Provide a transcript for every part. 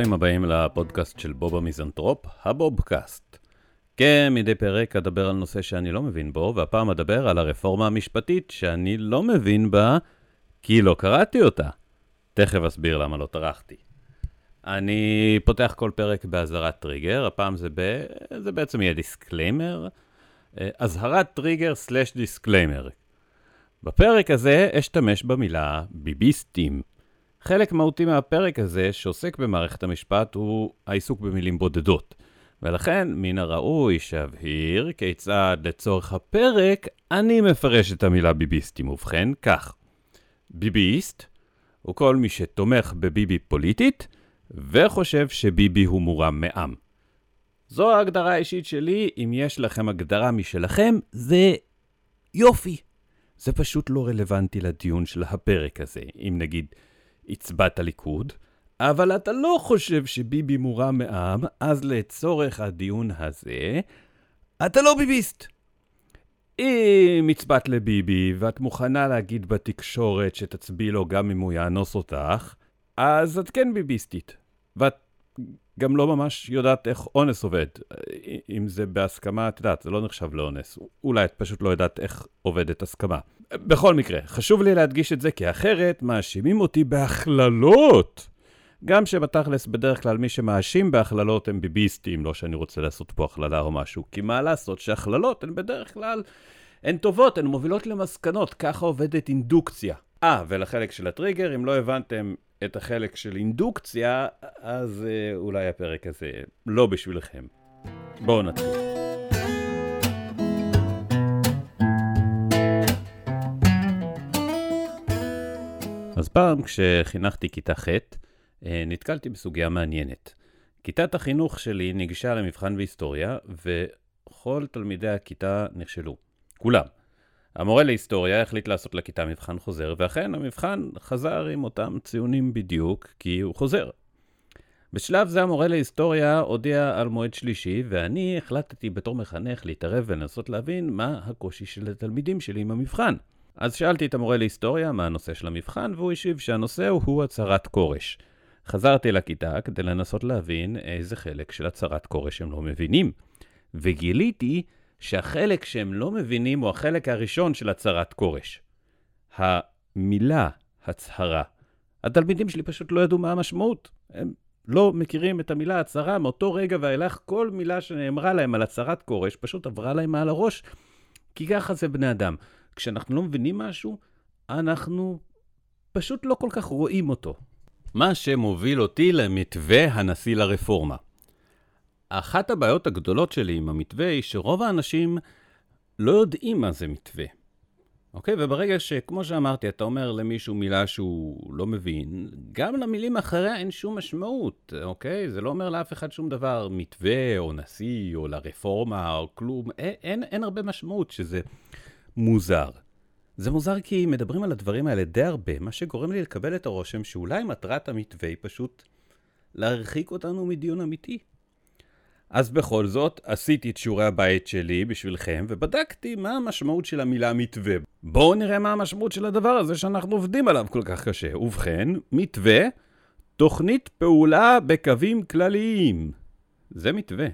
ברוכים הבאים לפודקאסט של בוב המיזנטרופ, הבובקאסט. כן, מדי פרק אדבר על נושא שאני לא מבין בו, והפעם אדבר על הרפורמה המשפטית שאני לא מבין בה, כי לא קראתי אותה. תכף אסביר למה לא טרחתי. אני פותח כל פרק באזהרת טריגר, הפעם זה, ב... זה בעצם יהיה disclaimer. אה, אזהרת טריגר slash disclaimer. בפרק הזה אשתמש במילה ביביסטים. חלק מהותי מהפרק הזה, שעוסק במערכת המשפט, הוא העיסוק במילים בודדות. ולכן, מן הראוי שאבהיר כיצד לצורך הפרק אני מפרש את המילה ביביסטים. ובכן, כך. ביביסט הוא כל מי שתומך בביבי פוליטית וחושב שביבי הוא מורם מעם. זו ההגדרה האישית שלי, אם יש לכם הגדרה משלכם, זה יופי. זה פשוט לא רלוונטי לדיון של הפרק הזה. אם נגיד הצבעת ליכוד, אבל אתה לא חושב שביבי מורם מעם, אז לצורך הדיון הזה, אתה לא ביביסט. אם הצבעת לביבי ואת מוכנה להגיד בתקשורת שתצביעי לו גם אם הוא יאנוס אותך, אז את כן ביביסטית. ואת גם לא ממש יודעת איך אונס עובד. אם זה בהסכמה, את יודעת, זה לא נחשב לאונס. אולי את פשוט לא יודעת איך עובדת הסכמה. בכל מקרה, חשוב לי להדגיש את זה, כי אחרת מאשימים אותי בהכללות. גם שבתכלס בדרך כלל מי שמאשים בהכללות הם ביביסטים, לא שאני רוצה לעשות פה הכללה או משהו, כי מה לעשות שהכללות הן בדרך כלל, הן טובות, הן מובילות למסקנות, ככה עובדת אינדוקציה. אה, ולחלק של הטריגר, אם לא הבנתם את החלק של אינדוקציה, אז אה, אולי הפרק הזה לא בשבילכם. בואו נתחיל. אז פעם כשחינכתי כיתה ח', אה, נתקלתי בסוגיה מעניינת. כיתת החינוך שלי ניגשה למבחן בהיסטוריה, וכל תלמידי הכיתה נכשלו. כולם. המורה להיסטוריה החליט לעשות לכיתה מבחן חוזר, ואכן המבחן חזר עם אותם ציונים בדיוק, כי הוא חוזר. בשלב זה המורה להיסטוריה הודיע על מועד שלישי, ואני החלטתי בתור מחנך להתערב ולנסות להבין מה הקושי של התלמידים שלי עם המבחן. אז שאלתי את המורה להיסטוריה מה הנושא של המבחן, והוא השיב שהנושא הוא הצהרת כורש. חזרתי לכיתה כדי לנסות להבין איזה חלק של הצהרת כורש הם לא מבינים, וגיליתי שהחלק שהם לא מבינים הוא החלק הראשון של הצהרת כורש. המילה הצהרה. התלמידים שלי פשוט לא ידעו מה המשמעות. הם לא מכירים את המילה הצהרה, מאותו רגע ואילך כל מילה שנאמרה להם על הצהרת כורש פשוט עברה להם מעל הראש, כי ככה זה בני אדם. כשאנחנו לא מבינים משהו, אנחנו פשוט לא כל כך רואים אותו. מה שמוביל אותי למתווה הנשיא לרפורמה. אחת הבעיות הגדולות שלי עם המתווה היא שרוב האנשים לא יודעים מה זה מתווה. אוקיי? וברגע שכמו שאמרתי, אתה אומר למישהו מילה שהוא לא מבין, גם למילים אחריה אין שום משמעות, אוקיי? זה לא אומר לאף אחד שום דבר, מתווה או נשיא או לרפורמה או כלום, אין, אין, אין הרבה משמעות שזה מוזר. זה מוזר כי מדברים על הדברים האלה די הרבה, מה שגורם לי לקבל את הרושם שאולי מטרת המתווה היא פשוט להרחיק אותנו מדיון אמיתי. אז בכל זאת, עשיתי את שיעורי הבית שלי בשבילכם, ובדקתי מה המשמעות של המילה מתווה. בואו נראה מה המשמעות של הדבר הזה שאנחנו עובדים עליו כל כך קשה. ובכן, מתווה, תוכנית פעולה בקווים כלליים. זה מתווה.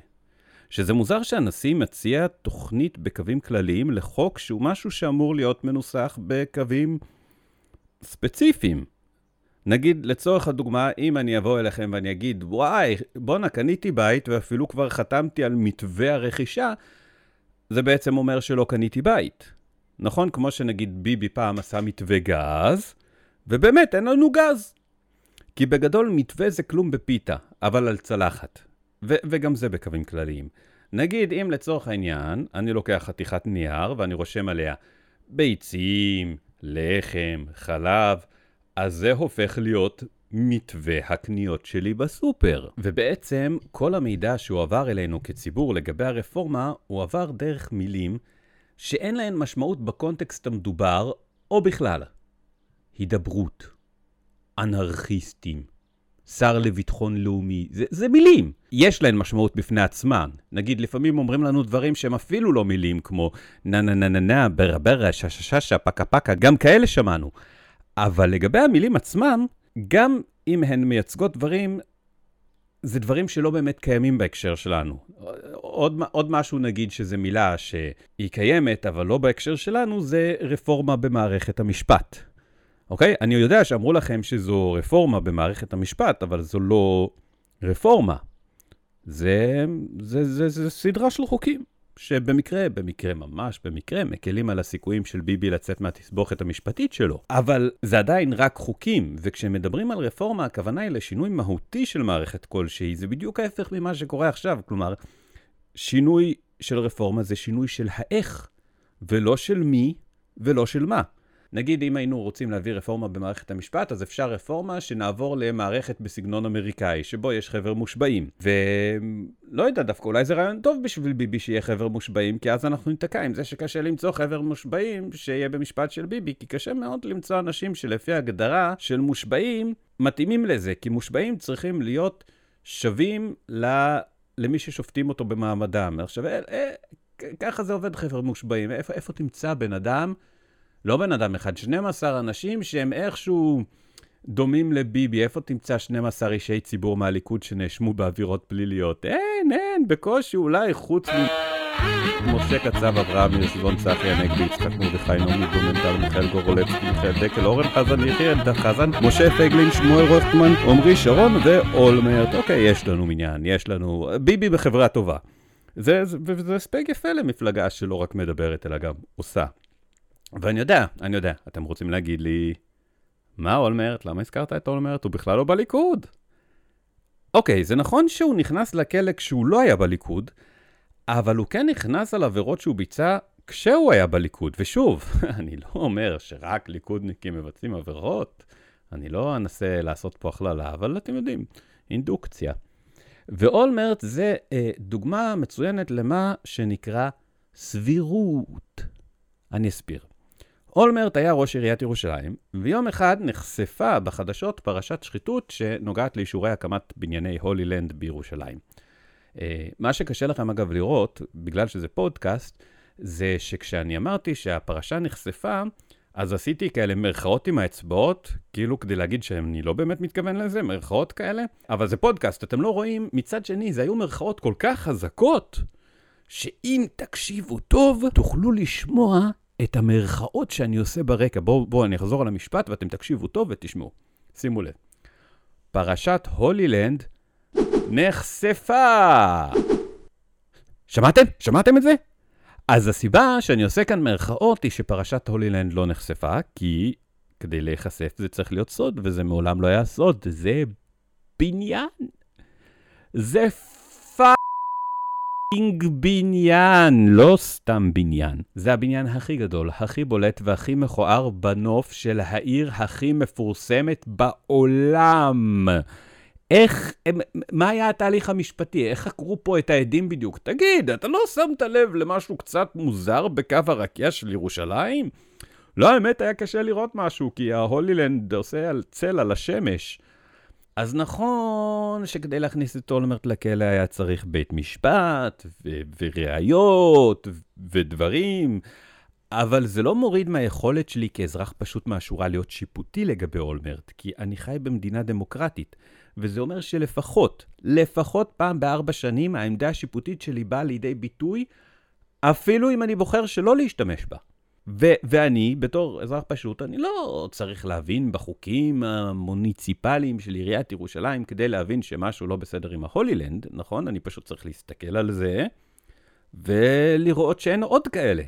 שזה מוזר שהנשיא מציע תוכנית בקווים כלליים לחוק שהוא משהו שאמור להיות מנוסח בקווים ספציפיים. נגיד, לצורך הדוגמה, אם אני אבוא אליכם ואני אגיד, וואי, בואנה, קניתי בית ואפילו כבר חתמתי על מתווה הרכישה, זה בעצם אומר שלא קניתי בית. נכון? כמו שנגיד ביבי פעם עשה מתווה גז, ובאמת אין לנו גז. כי בגדול מתווה זה כלום בפיתה, אבל על צלחת. ו- וגם זה בקווים כלליים. נגיד, אם לצורך העניין, אני לוקח חתיכת נייר ואני רושם עליה ביצים, לחם, חלב, אז זה הופך להיות מתווה הקניות שלי בסופר. ובעצם, כל המידע שהועבר אלינו כציבור לגבי הרפורמה, הוא עבר דרך מילים שאין להן משמעות בקונטקסט המדובר, או בכלל. הידברות, אנרכיסטים, שר לביטחון לאומי, זה, זה מילים. יש להן משמעות בפני עצמן. נגיד, לפעמים אומרים לנו דברים שהם אפילו לא מילים, כמו נה נה נה נה נה, ברה ברה, שה שה שה שה, פקה פקה, גם כאלה שמענו. אבל לגבי המילים עצמם, גם אם הן מייצגות דברים, זה דברים שלא באמת קיימים בהקשר שלנו. עוד, עוד משהו נגיד שזה מילה שהיא קיימת, אבל לא בהקשר שלנו, זה רפורמה במערכת המשפט. אוקיי? אני יודע שאמרו לכם שזו רפורמה במערכת המשפט, אבל זו לא רפורמה. זה, זה, זה, זה סדרה של חוקים, שבמקרה, במקרה ממש במקרה, מקלים על הסיכויים של ביבי לצאת מהתסבוכת המשפטית שלו. אבל זה עדיין רק חוקים, וכשמדברים על רפורמה, הכוונה היא לשינוי מהותי של מערכת כלשהי. זה בדיוק ההפך ממה שקורה עכשיו. כלומר, שינוי של רפורמה זה שינוי של האיך, ולא של מי ולא של מה. נגיד, אם היינו רוצים להביא רפורמה במערכת המשפט, אז אפשר רפורמה שנעבור למערכת בסגנון אמריקאי, שבו יש חבר מושבעים. ולא יודע, דווקא אולי זה רעיון טוב בשביל ביבי שיהיה חבר מושבעים, כי אז אנחנו ניתקע עם זה שקשה למצוא חבר מושבעים שיהיה במשפט של ביבי, כי קשה מאוד למצוא אנשים שלפי הגדרה של מושבעים מתאימים לזה, כי מושבעים צריכים להיות שווים ל... למי ששופטים אותו במעמדם. עכשיו, אה, אה, ככה זה עובד חבר מושבעים. איפה, איפה תמצא בן אדם לא בן אדם אחד, 12 אנשים שהם איכשהו דומים לביבי. איפה תמצא 12 אישי ציבור מהליכוד שנאשמו בעבירות פליליות? אין, אין, בקושי, אולי חוץ מ... משה קצב, אברהם ירשבון, צחי הנגבי, יצחק מרדכי, נעמי בלומנטל, מיכאל גורולבסקי, מיכאל דקל, אורן חזן, יחיאל חזן, משה פייגלין, שמואל רוטמן, עמרי שרון ואולמרט. אוקיי, יש לנו מניין, יש לנו... ביבי בחברה טובה. זה, זה הספק יפה למפלגה שלא רק מדברת, אלא גם עושה. ואני יודע, אני יודע, אתם רוצים להגיד לי, מה אולמרט? למה הזכרת את אולמרט? הוא בכלל לא בליכוד. אוקיי, זה נכון שהוא נכנס לכלא כשהוא לא היה בליכוד, אבל הוא כן נכנס על עבירות שהוא ביצע כשהוא היה בליכוד. ושוב, אני לא אומר שרק ליכודניקים מבצעים עבירות, אני לא אנסה לעשות פה הכללה, אבל אתם יודעים, אינדוקציה. ואולמרט זה אה, דוגמה מצוינת למה שנקרא סבירות. אני אסביר. אולמרט היה ראש עיריית ירושלים, ויום אחד נחשפה בחדשות פרשת שחיתות שנוגעת לאישורי הקמת בנייני הולילנד בירושלים. אה, מה שקשה לכם אגב לראות, בגלל שזה פודקאסט, זה שכשאני אמרתי שהפרשה נחשפה, אז עשיתי כאלה מרכאות עם האצבעות, כאילו כדי להגיד שאני לא באמת מתכוון לזה, מרכאות כאלה, אבל זה פודקאסט, אתם לא רואים, מצד שני, זה היו מרכאות כל כך חזקות, שאם תקשיבו טוב, תוכלו לשמוע את המרכאות שאני עושה ברקע. בואו, בוא, אני אחזור על המשפט ואתם תקשיבו טוב ותשמעו. שימו לב. פרשת הולילנד נחשפה! שמעתם? שמעתם את זה? אז הסיבה שאני עושה כאן מרכאות היא שפרשת הולילנד לא נחשפה, כי כדי להיחשף זה צריך להיות סוד, וזה מעולם לא היה סוד, זה בניין. זה fucking בניין, לא סתם בניין. זה הבניין הכי גדול, הכי בולט והכי מכוער בנוף של העיר הכי מפורסמת בעולם. איך, מה היה התהליך המשפטי? איך חקרו פה את העדים בדיוק? תגיד, אתה לא שמת לב למשהו קצת מוזר בקו הרקיע של ירושלים? לא, האמת היה קשה לראות משהו, כי ההולילנד עושה על צל על השמש. אז נכון שכדי להכניס את אולמרט לכלא היה צריך בית משפט, ו- וראיות, ודברים, אבל זה לא מוריד מהיכולת שלי כאזרח פשוט מהשורה להיות שיפוטי לגבי אולמרט, כי אני חי במדינה דמוקרטית, וזה אומר שלפחות, לפחות פעם בארבע שנים העמדה השיפוטית שלי באה לידי ביטוי, אפילו אם אני בוחר שלא להשתמש בה. ו- ואני, בתור אזרח פשוט, אני לא צריך להבין בחוקים המוניציפליים של עיריית ירושלים כדי להבין שמשהו לא בסדר עם ההולילנד, נכון? אני פשוט צריך להסתכל על זה ולראות שאין עוד כאלה.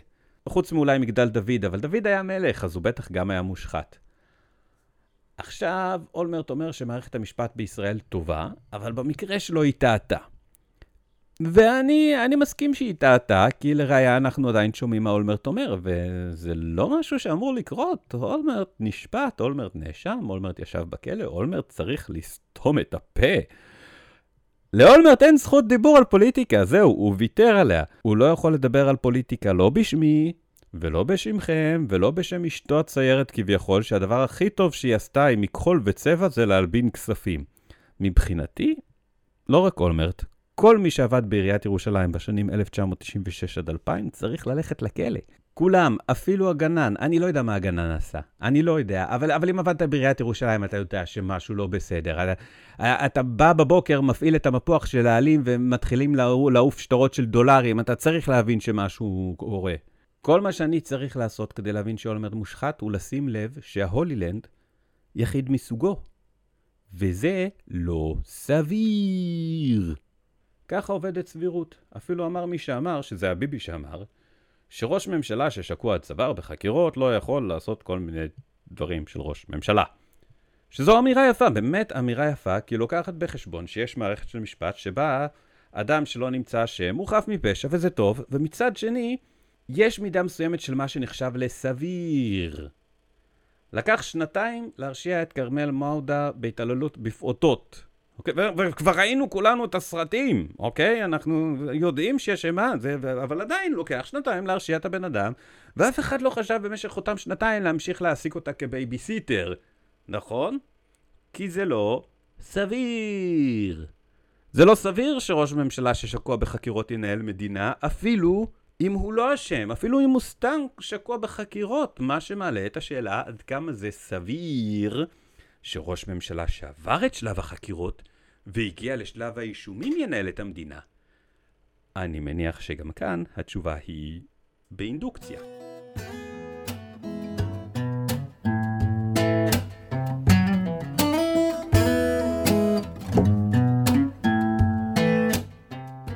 חוץ מאולי מגדל דוד, אבל דוד היה מלך, אז הוא בטח גם היה מושחת. עכשיו, אולמרט אומר שמערכת המשפט בישראל טובה, אבל במקרה שלו היא טעתה. ואני מסכים שהיא טעתה, כי לראיה אנחנו עדיין שומעים מה אולמרט אומר, וזה לא משהו שאמור לקרות. אולמרט נשפט, אולמרט נאשם, אולמרט ישב בכלא, אולמרט צריך לסתום את הפה. לאולמרט אין זכות דיבור על פוליטיקה, זהו, הוא ויתר עליה. הוא לא יכול לדבר על פוליטיקה לא בשמי, ולא בשמכם, ולא בשם אשתו הציירת כביכול, שהדבר הכי טוב שהיא עשתה עם מכחול וצבע זה להלבין כספים. מבחינתי, לא רק אולמרט, כל מי שעבד בעיריית ירושלים בשנים 1996 עד 2000 צריך ללכת לכלא. כולם, אפילו הגנן, אני לא יודע מה הגנן עשה, אני לא יודע, אבל, אבל אם עבדת בעיריית ירושלים, אתה יודע שמשהו לא בסדר. אתה, אתה בא בבוקר, מפעיל את המפוח של העלים ומתחילים לעוף שטרות של דולרים, אתה צריך להבין שמשהו קורה. כל מה שאני צריך לעשות כדי להבין שאולמרט מושחת הוא לשים לב שההולילנד יחיד מסוגו. וזה לא סביר. ככה עובדת סבירות. אפילו אמר מי שאמר, שזה הביבי שאמר, שראש ממשלה ששקוע עד צוואר בחקירות לא יכול לעשות כל מיני דברים של ראש ממשלה. שזו אמירה יפה, באמת אמירה יפה, כי היא לוקחת בחשבון שיש מערכת של משפט שבה אדם שלא נמצא אשם הוא חף מפשע וזה טוב, ומצד שני, יש מידה מסוימת של מה שנחשב לסביר. לקח שנתיים להרשיע את כרמל מעודה בהתעללות בפעוטות. אוקיי? וכבר ראינו כולנו את הסרטים, אוקיי? אנחנו יודעים שיש אימה, זה, אבל עדיין לוקח שנתיים להרשיע את הבן אדם, ואף אחד לא חשב במשך אותם שנתיים להמשיך להעסיק אותה כבייביסיטר, נכון? כי זה לא סביר. זה לא סביר שראש ממשלה ששקוע בחקירות ינהל מדינה, אפילו אם הוא לא אשם, אפילו אם הוא סתם שקוע בחקירות, מה שמעלה את השאלה עד כמה זה סביר שראש ממשלה שעבר את שלב החקירות והגיע לשלב האישומים ינהל את המדינה. אני מניח שגם כאן התשובה היא באינדוקציה.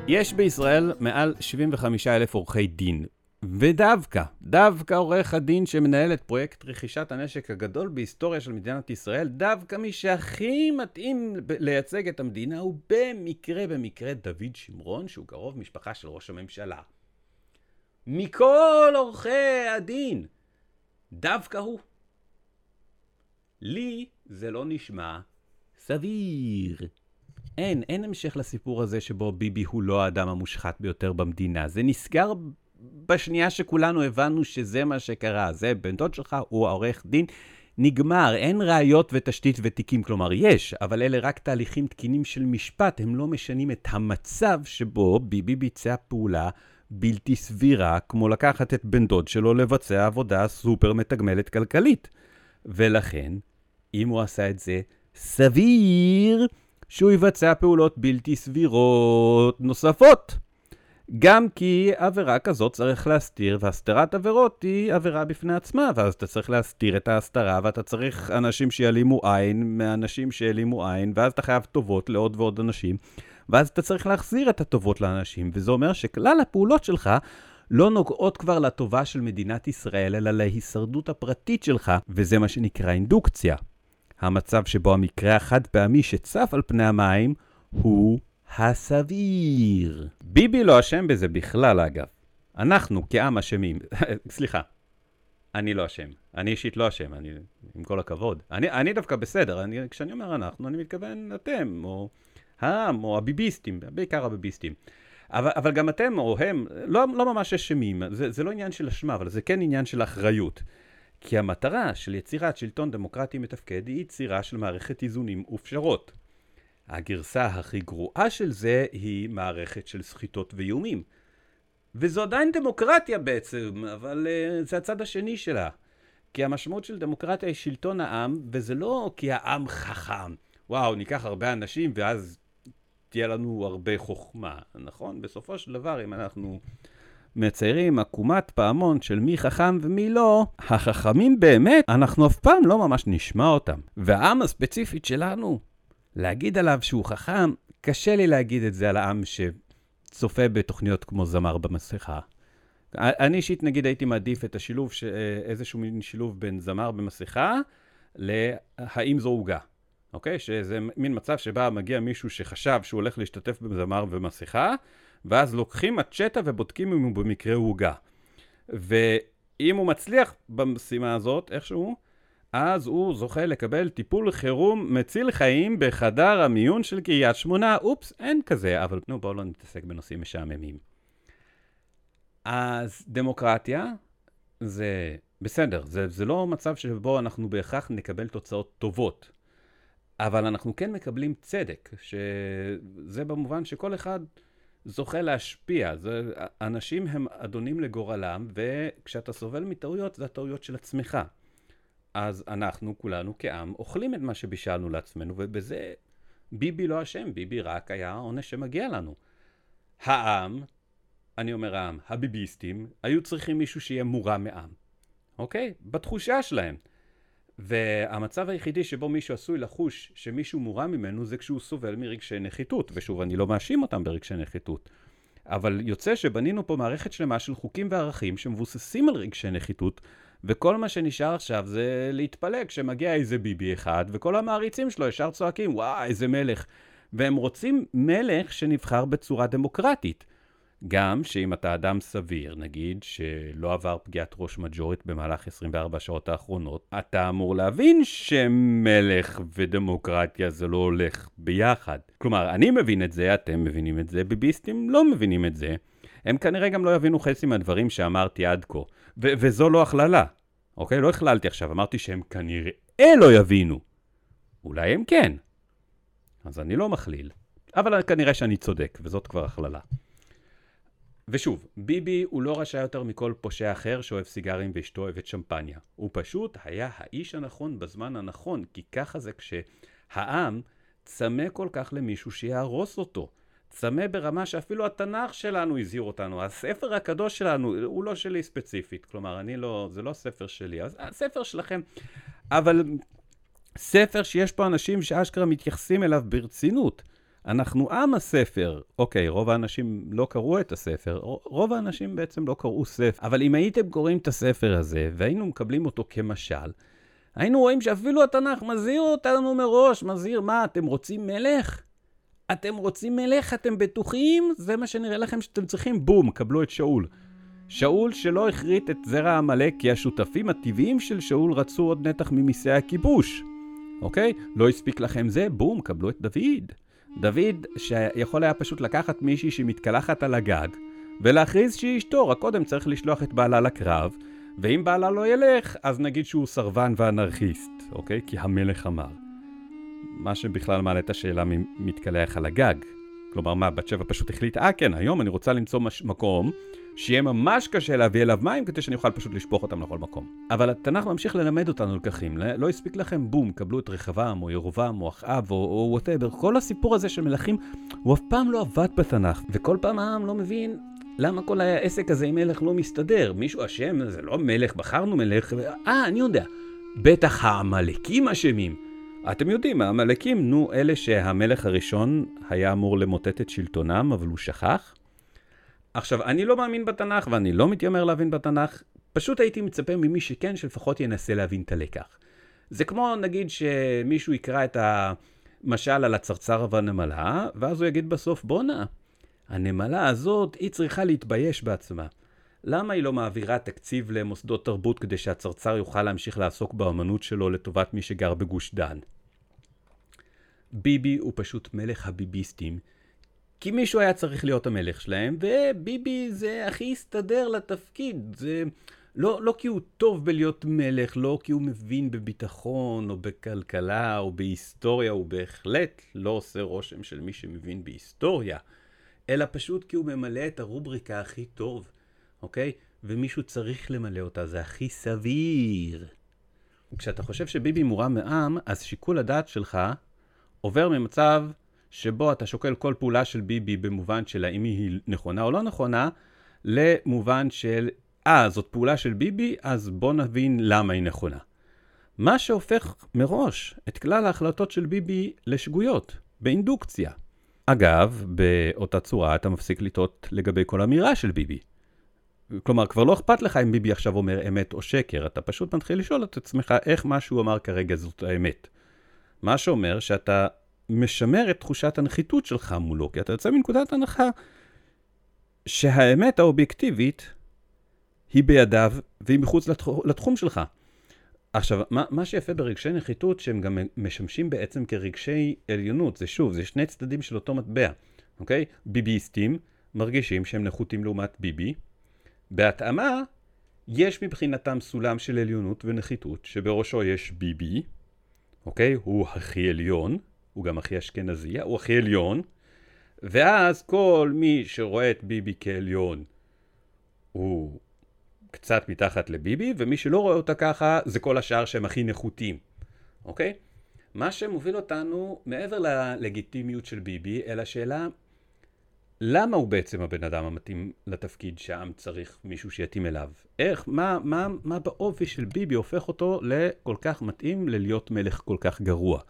יש בישראל מעל 75 אלף עורכי דין, ודווקא, דווקא עורך הדין שמנהל את פרויקט רכישת הנשק הגדול בהיסטוריה של מדינת ישראל, דווקא מי שהכי מתאים לייצג את המדינה הוא במקרה במקרה דוד שמרון, שהוא קרוב משפחה של ראש הממשלה. מכל עורכי הדין, דווקא הוא. לי זה לא נשמע סביר. אין, אין המשך לסיפור הזה שבו ביבי הוא לא האדם המושחת ביותר במדינה. זה נסגר בשנייה שכולנו הבנו שזה מה שקרה. זה בן דוד שלך, הוא העורך דין. נגמר, אין ראיות ותשתית ותיקים. כלומר, יש, אבל אלה רק תהליכים תקינים של משפט, הם לא משנים את המצב שבו ביבי ביצע פעולה בלתי סבירה, כמו לקחת את בן דוד שלו לבצע עבודה סופר מתגמלת כלכלית. ולכן, אם הוא עשה את זה, סביר שהוא יבצע פעולות בלתי סבירות נוספות. גם כי עבירה כזאת צריך להסתיר, והסתרת עבירות היא עבירה בפני עצמה, ואז אתה צריך להסתיר את ההסתרה, ואתה צריך אנשים שיעלימו עין מאנשים שיעלימו עין, ואז אתה חייב טובות לעוד ועוד אנשים, ואז אתה צריך להחזיר את הטובות לאנשים, וזה אומר שכלל הפעולות שלך לא נוגעות כבר לטובה של מדינת ישראל, אלא להישרדות הפרטית שלך, וזה מה שנקרא אינדוקציה. המצב שבו המקרה החד פעמי שצף על פני המים הוא הסביר. ביבי לא אשם בזה בכלל, אגב. אנחנו כעם אשמים. סליחה, אני לא אשם. אני אישית לא אשם, אני, עם כל הכבוד. אני, אני דווקא בסדר, אני, כשאני אומר אנחנו, אני מתכוון אתם, או העם, או הביביסטים, בעיקר הביביסטים. אבל, אבל גם אתם, או הם, לא, לא ממש אשמים. זה, זה לא עניין של אשמה, אבל זה כן עניין של אחריות. כי המטרה של יצירת שלטון דמוקרטי מתפקד היא יצירה של מערכת איזונים ופשרות. הגרסה הכי גרועה של זה היא מערכת של סחיטות ואיומים. וזו עדיין דמוקרטיה בעצם, אבל uh, זה הצד השני שלה. כי המשמעות של דמוקרטיה היא שלטון העם, וזה לא כי העם חכם. וואו, ניקח הרבה אנשים ואז תהיה לנו הרבה חוכמה, נכון? בסופו של דבר, אם אנחנו מציירים עקומת פעמון של מי חכם ומי לא, החכמים באמת, אנחנו אף פעם לא ממש נשמע אותם. והעם הספציפית שלנו, להגיד עליו שהוא חכם, קשה לי להגיד את זה על העם שצופה בתוכניות כמו זמר במסכה. אני אישית, נגיד, הייתי מעדיף את השילוב, ש... איזשהו מין שילוב בין זמר במסכה ל"האם זו עוגה". אוקיי? שזה מין מצב שבה מגיע מישהו שחשב שהוא הולך להשתתף בזמר במסכה, ואז לוקחים מצ'טה ובודקים אם הוא במקרה עוגה. ואם הוא מצליח במשימה הזאת, איכשהו, אז הוא זוכה לקבל טיפול חירום מציל חיים בחדר המיון של קריית שמונה. אופס, אין כזה, אבל נו, בואו לא נתעסק בנושאים משעממים. אז דמוקרטיה זה בסדר, זה, זה לא מצב שבו אנחנו בהכרח נקבל תוצאות טובות. אבל אנחנו כן מקבלים צדק, שזה במובן שכל אחד זוכה להשפיע. זה, אנשים הם אדונים לגורלם, וכשאתה סובל מטעויות, זה הטעויות של עצמך. אז אנחנו, כולנו כעם, אוכלים את מה שבישלנו לעצמנו, ובזה ביבי לא אשם, ביבי רק היה העונש שמגיע לנו. העם, אני אומר העם, הביביסטים, היו צריכים מישהו שיהיה מורם מעם, אוקיי? בתחושה שלהם. והמצב היחידי שבו מישהו עשוי לחוש שמישהו מורם ממנו זה כשהוא סובל מרגשי נחיתות. ושוב, אני לא מאשים אותם ברגשי נחיתות. אבל יוצא שבנינו פה מערכת שלמה של חוקים וערכים שמבוססים על רגשי נחיתות, וכל מה שנשאר עכשיו זה להתפלג כשמגיע איזה ביבי אחד, וכל המעריצים שלו ישר צועקים, וואי, איזה מלך. והם רוצים מלך שנבחר בצורה דמוקרטית. גם שאם אתה אדם סביר, נגיד, שלא עבר פגיעת ראש מג'ורית במהלך 24 השעות האחרונות, אתה אמור להבין שמלך ודמוקרטיה זה לא הולך ביחד. כלומר, אני מבין את זה, אתם מבינים את זה, ביביסטים לא מבינים את זה. הם כנראה גם לא יבינו חצי מהדברים שאמרתי עד כה. ו- וזו לא הכללה, אוקיי? לא הכללתי עכשיו, אמרתי שהם כנראה לא יבינו. אולי הם כן. אז אני לא מכליל. אבל כנראה שאני צודק, וזאת כבר הכללה. ושוב, ביבי הוא לא רשע יותר מכל פושע אחר שאוהב סיגרים ואשתו אוהבת שמפניה. הוא פשוט היה האיש הנכון בזמן הנכון, כי ככה זה כשהעם צמא כל כך למישהו שיהרוס אותו. צמא ברמה שאפילו התנ"ך שלנו הזהיר אותנו, הספר הקדוש שלנו, הוא לא שלי ספציפית, כלומר, אני לא, זה לא ספר שלי, אז הספר שלכם, אבל ספר שיש פה אנשים שאשכרה מתייחסים אליו ברצינות. אנחנו עם הספר. אוקיי, רוב האנשים לא קראו את הספר, רוב האנשים בעצם לא קראו ספר. אבל אם הייתם קוראים את הספר הזה, והיינו מקבלים אותו כמשל, היינו רואים שאפילו התנ"ך מזהיר אותנו מראש, מזהיר, מה, אתם רוצים מלך? אתם רוצים מלך? אתם בטוחים? זה מה שנראה לכם שאתם צריכים? בום, קבלו את שאול. שאול שלא הכרית את זרע עמלק כי השותפים הטבעיים של שאול רצו עוד נתח ממיסי הכיבוש. אוקיי? לא הספיק לכם זה? בום, קבלו את דוד. דוד, שיכול היה פשוט לקחת מישהי שמתקלחת על הגג, ולהכריז שהיא אשתו, רק קודם צריך לשלוח את בעלה לקרב, ואם בעלה לא ילך, אז נגיד שהוא סרבן ואנרכיסט, אוקיי? כי המלך אמר. מה שבכלל מעלה את השאלה מי מתקלח על הגג. כלומר, מה, בת שבע פשוט החליטה, אה כן, היום אני רוצה למצוא מש... מקום שיהיה ממש קשה להביא אליו מים כדי שאני אוכל פשוט לשפוך אותם לכל מקום. אבל התנ"ך ממשיך ללמד אותנו לקחים. לא הספיק לכם, בום, קבלו את רחבעם, או ירובעם, או אחאב, או וואטאבר. כל הסיפור הזה של מלכים, הוא אף פעם לא עבד בתנ"ך. וכל פעם העם לא מבין למה כל העסק הזה עם מלך לא מסתדר. מישהו אשם, זה לא מלך, בחרנו מלך. אה, אני יודע. בטח העמלקים אשמים. אתם יודעים, העמלקים, נו, אלה שהמלך הראשון היה אמור למוטט את שלטונם, אבל הוא שכח. עכשיו, אני לא מאמין בתנ"ך ואני לא מתיימר להבין בתנ"ך, פשוט הייתי מצפה ממי שכן, שלפחות ינסה להבין את הלקח. זה כמו, נגיד, שמישהו יקרא את המשל על הצרצר והנמלה, ואז הוא יגיד בסוף, בואנה, הנמלה הזאת, היא צריכה להתבייש בעצמה. למה היא לא מעבירה תקציב למוסדות תרבות כדי שהצרצר יוכל להמשיך לעסוק באמנות שלו לטובת מי שגר בגוש דן? ביבי הוא פשוט מלך הביביסטים, כי מישהו היה צריך להיות המלך שלהם, וביבי זה הכי הסתדר לתפקיד. זה לא, לא כי הוא טוב בלהיות מלך, לא כי הוא מבין בביטחון, או בכלכלה, או בהיסטוריה, הוא בהחלט לא עושה רושם של מי שמבין בהיסטוריה, אלא פשוט כי הוא ממלא את הרובריקה הכי טוב, אוקיי? ומישהו צריך למלא אותה, זה הכי סביר. כשאתה חושב שביבי מורם מעם, אז שיקול הדעת שלך עובר ממצב שבו אתה שוקל כל פעולה של ביבי במובן של האם היא נכונה או לא נכונה, למובן של, אה, זאת פעולה של ביבי, אז בוא נבין למה היא נכונה. מה שהופך מראש את כלל ההחלטות של ביבי לשגויות, באינדוקציה. אגב, באותה צורה אתה מפסיק לטעות לגבי כל אמירה של ביבי. כלומר, כבר לא אכפת לך אם ביבי עכשיו אומר אמת או שקר, אתה פשוט מתחיל לשאול את עצמך איך מה שהוא אמר כרגע זאת האמת. מה שאומר שאתה משמר את תחושת הנחיתות שלך מולו, כי אתה יוצא מנקודת הנחה שהאמת האובייקטיבית היא בידיו והיא מחוץ לתחום, לתחום שלך. עכשיו, מה, מה שיפה ברגשי נחיתות, שהם גם משמשים בעצם כרגשי עליונות, זה שוב, זה שני צדדים של אותו מטבע, אוקיי? ביביסטים מרגישים שהם נחותים לעומת ביבי. בהתאמה, יש מבחינתם סולם של עליונות ונחיתות, שבראשו יש ביבי, אוקיי? הוא הכי עליון, הוא גם הכי אשכנזי, הוא הכי עליון, ואז כל מי שרואה את ביבי כעליון הוא קצת מתחת לביבי, ומי שלא רואה אותה ככה זה כל השאר שהם הכי נחותים, אוקיי? מה שמוביל אותנו מעבר ללגיטימיות של ביבי, אלא שאלה למה הוא בעצם הבן אדם המתאים לתפקיד שהעם צריך מישהו שיתאים אליו? איך, מה, מה, מה באופי של ביבי הופך אותו לכל כך מתאים ללהיות מלך כל כך גרוע?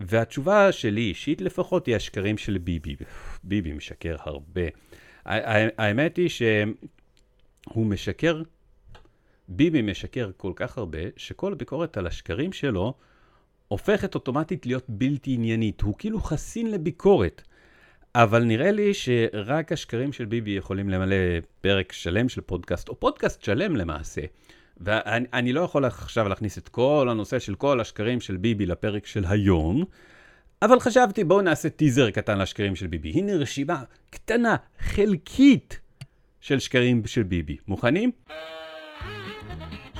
והתשובה שלי אישית לפחות היא השקרים של ביבי. ביבי משקר הרבה. האמת היא שהוא משקר, ביבי משקר כל כך הרבה, שכל הביקורת על השקרים שלו הופכת אוטומטית להיות בלתי עניינית. הוא כאילו חסין לביקורת. אבל נראה לי שרק השקרים של ביבי יכולים למלא פרק שלם של פודקאסט, או פודקאסט שלם למעשה. ואני לא יכול עכשיו להכניס את כל הנושא של כל השקרים של ביבי לפרק של היום, אבל חשבתי בואו נעשה טיזר קטן לשקרים של ביבי. הנה רשימה קטנה, חלקית, של שקרים של ביבי. מוכנים?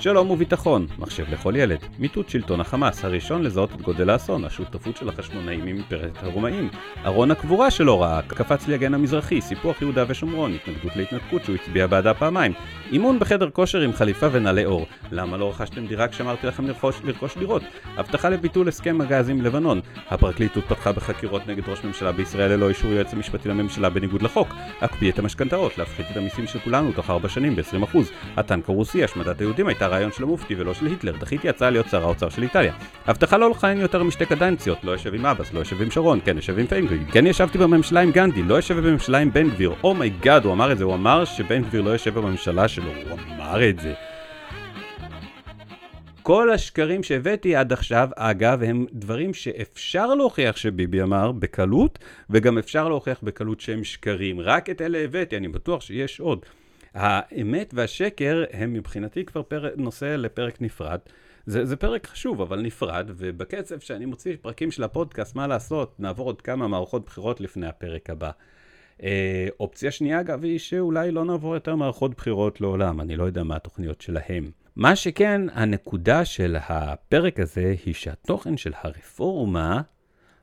שלום וביטחון, מחשב לכל ילד, מיטוט שלטון החמאס, הראשון לזהות את גודל האסון, השותפות של החשמונאים עם אימפריית הרומאים, ארון הקבורה שלא ראה, קפץ לי הגן המזרחי, סיפוח יהודה ושומרון, התנגדות להתנתקות שהוא הצביע בעדה פעמיים, אימון בחדר כושר עם חליפה ונעלי אור, למה לא רכשתם דירה כשאמרתי לכם לרכוש, לרכוש דירות, הבטחה לביטול הסכם הגז עם לבנון, הפרקליטות פתחה בחקירות נגד ראש ממשלה בישראל ללא אישור יועץ המשפטי לממשלה בניגוד לחוק, הקפיא את המשכנתאות, להפחית את המיסים של כולנו תוך 4 שנים ב-20%, הטנק הרוסי, השמדת היהודים הייתה רעיון של המופתי ולא של היטלר, דחיתי הצעה להיות שר האוצר של איטליה. הבטחה לא לכהן יותר משתי קדנציות, לא יושב עם אבאס, לא יושב עם שרון, כן יושב עם פיינגריד, כן ישבתי בממשלה עם גנדי, לא יושב בממשלה עם בן גביר, oh my god, oh הוא אמר את זה, הוא אמר שבן גביר לא יושב בממשלה שלו, הוא אמר את זה. כל השקרים שהבאתי עד עכשיו, אגב, הם דברים שאפשר להוכיח שביבי אמר בקלות, וגם אפשר להוכיח בקלות שהם שקרים. רק את אלה הבאתי, אני בטוח שיש עוד. האמת והשקר הם מבחינתי כבר פר... נושא לפרק נפרד. זה, זה פרק חשוב, אבל נפרד, ובקצב שאני מוציא פרקים של הפודקאסט, מה לעשות, נעבור עוד כמה מערכות בחירות לפני הפרק הבא. אה, אופציה שנייה, אגב, היא שאולי לא נעבור יותר מערכות בחירות לעולם, אני לא יודע מה התוכניות שלהם. מה שכן, הנקודה של הפרק הזה היא שהתוכן של הרפורמה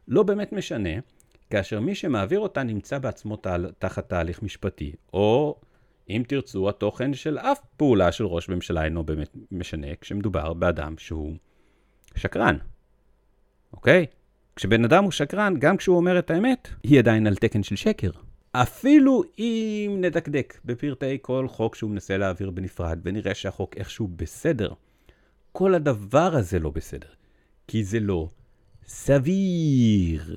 לא באמת משנה, כאשר מי שמעביר אותה נמצא בעצמו תחת תהליך משפטי, או אם תרצו, התוכן של אף פעולה של ראש ממשלה אינו באמת משנה כשמדובר באדם שהוא שקרן, אוקיי? כשבן אדם הוא שקרן, גם כשהוא אומר את האמת, היא עדיין על תקן של שקר. אפילו אם נדקדק בפרטי כל חוק שהוא מנסה להעביר בנפרד, ונראה שהחוק איכשהו בסדר, כל הדבר הזה לא בסדר, כי זה לא סביר.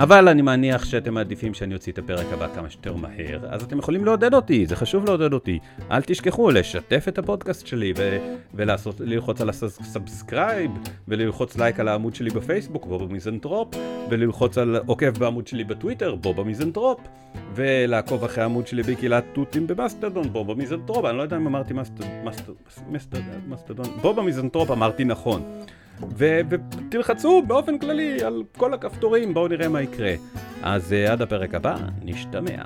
אבל אני מניח שאתם מעדיפים שאני אוציא את הפרק הבא כמה שיותר מהר, אז אתם יכולים לעודד אותי, זה חשוב לעודד אותי. אל תשכחו לשתף את הפודקאסט שלי ו- ולעשות, ללחוץ על ה subscribe, וללחוץ לייק על העמוד שלי בפייסבוק, בוב המיזנטרופ, וללחוץ על עוקב בעמוד שלי בטוויטר, בוב המיזנטרופ, ולעקוב אחרי העמוד שלי בקהילת תותים במאסטרדון, בוב המיזנטרופ, אני לא יודע אם אמרתי מאסטרדון, בוב המיזנטרופ אמרתי נכון. ותלחצו באופן כללי על כל הכפתורים, בואו נראה מה יקרה. אז uh, עד הפרק הבא, נשתמע.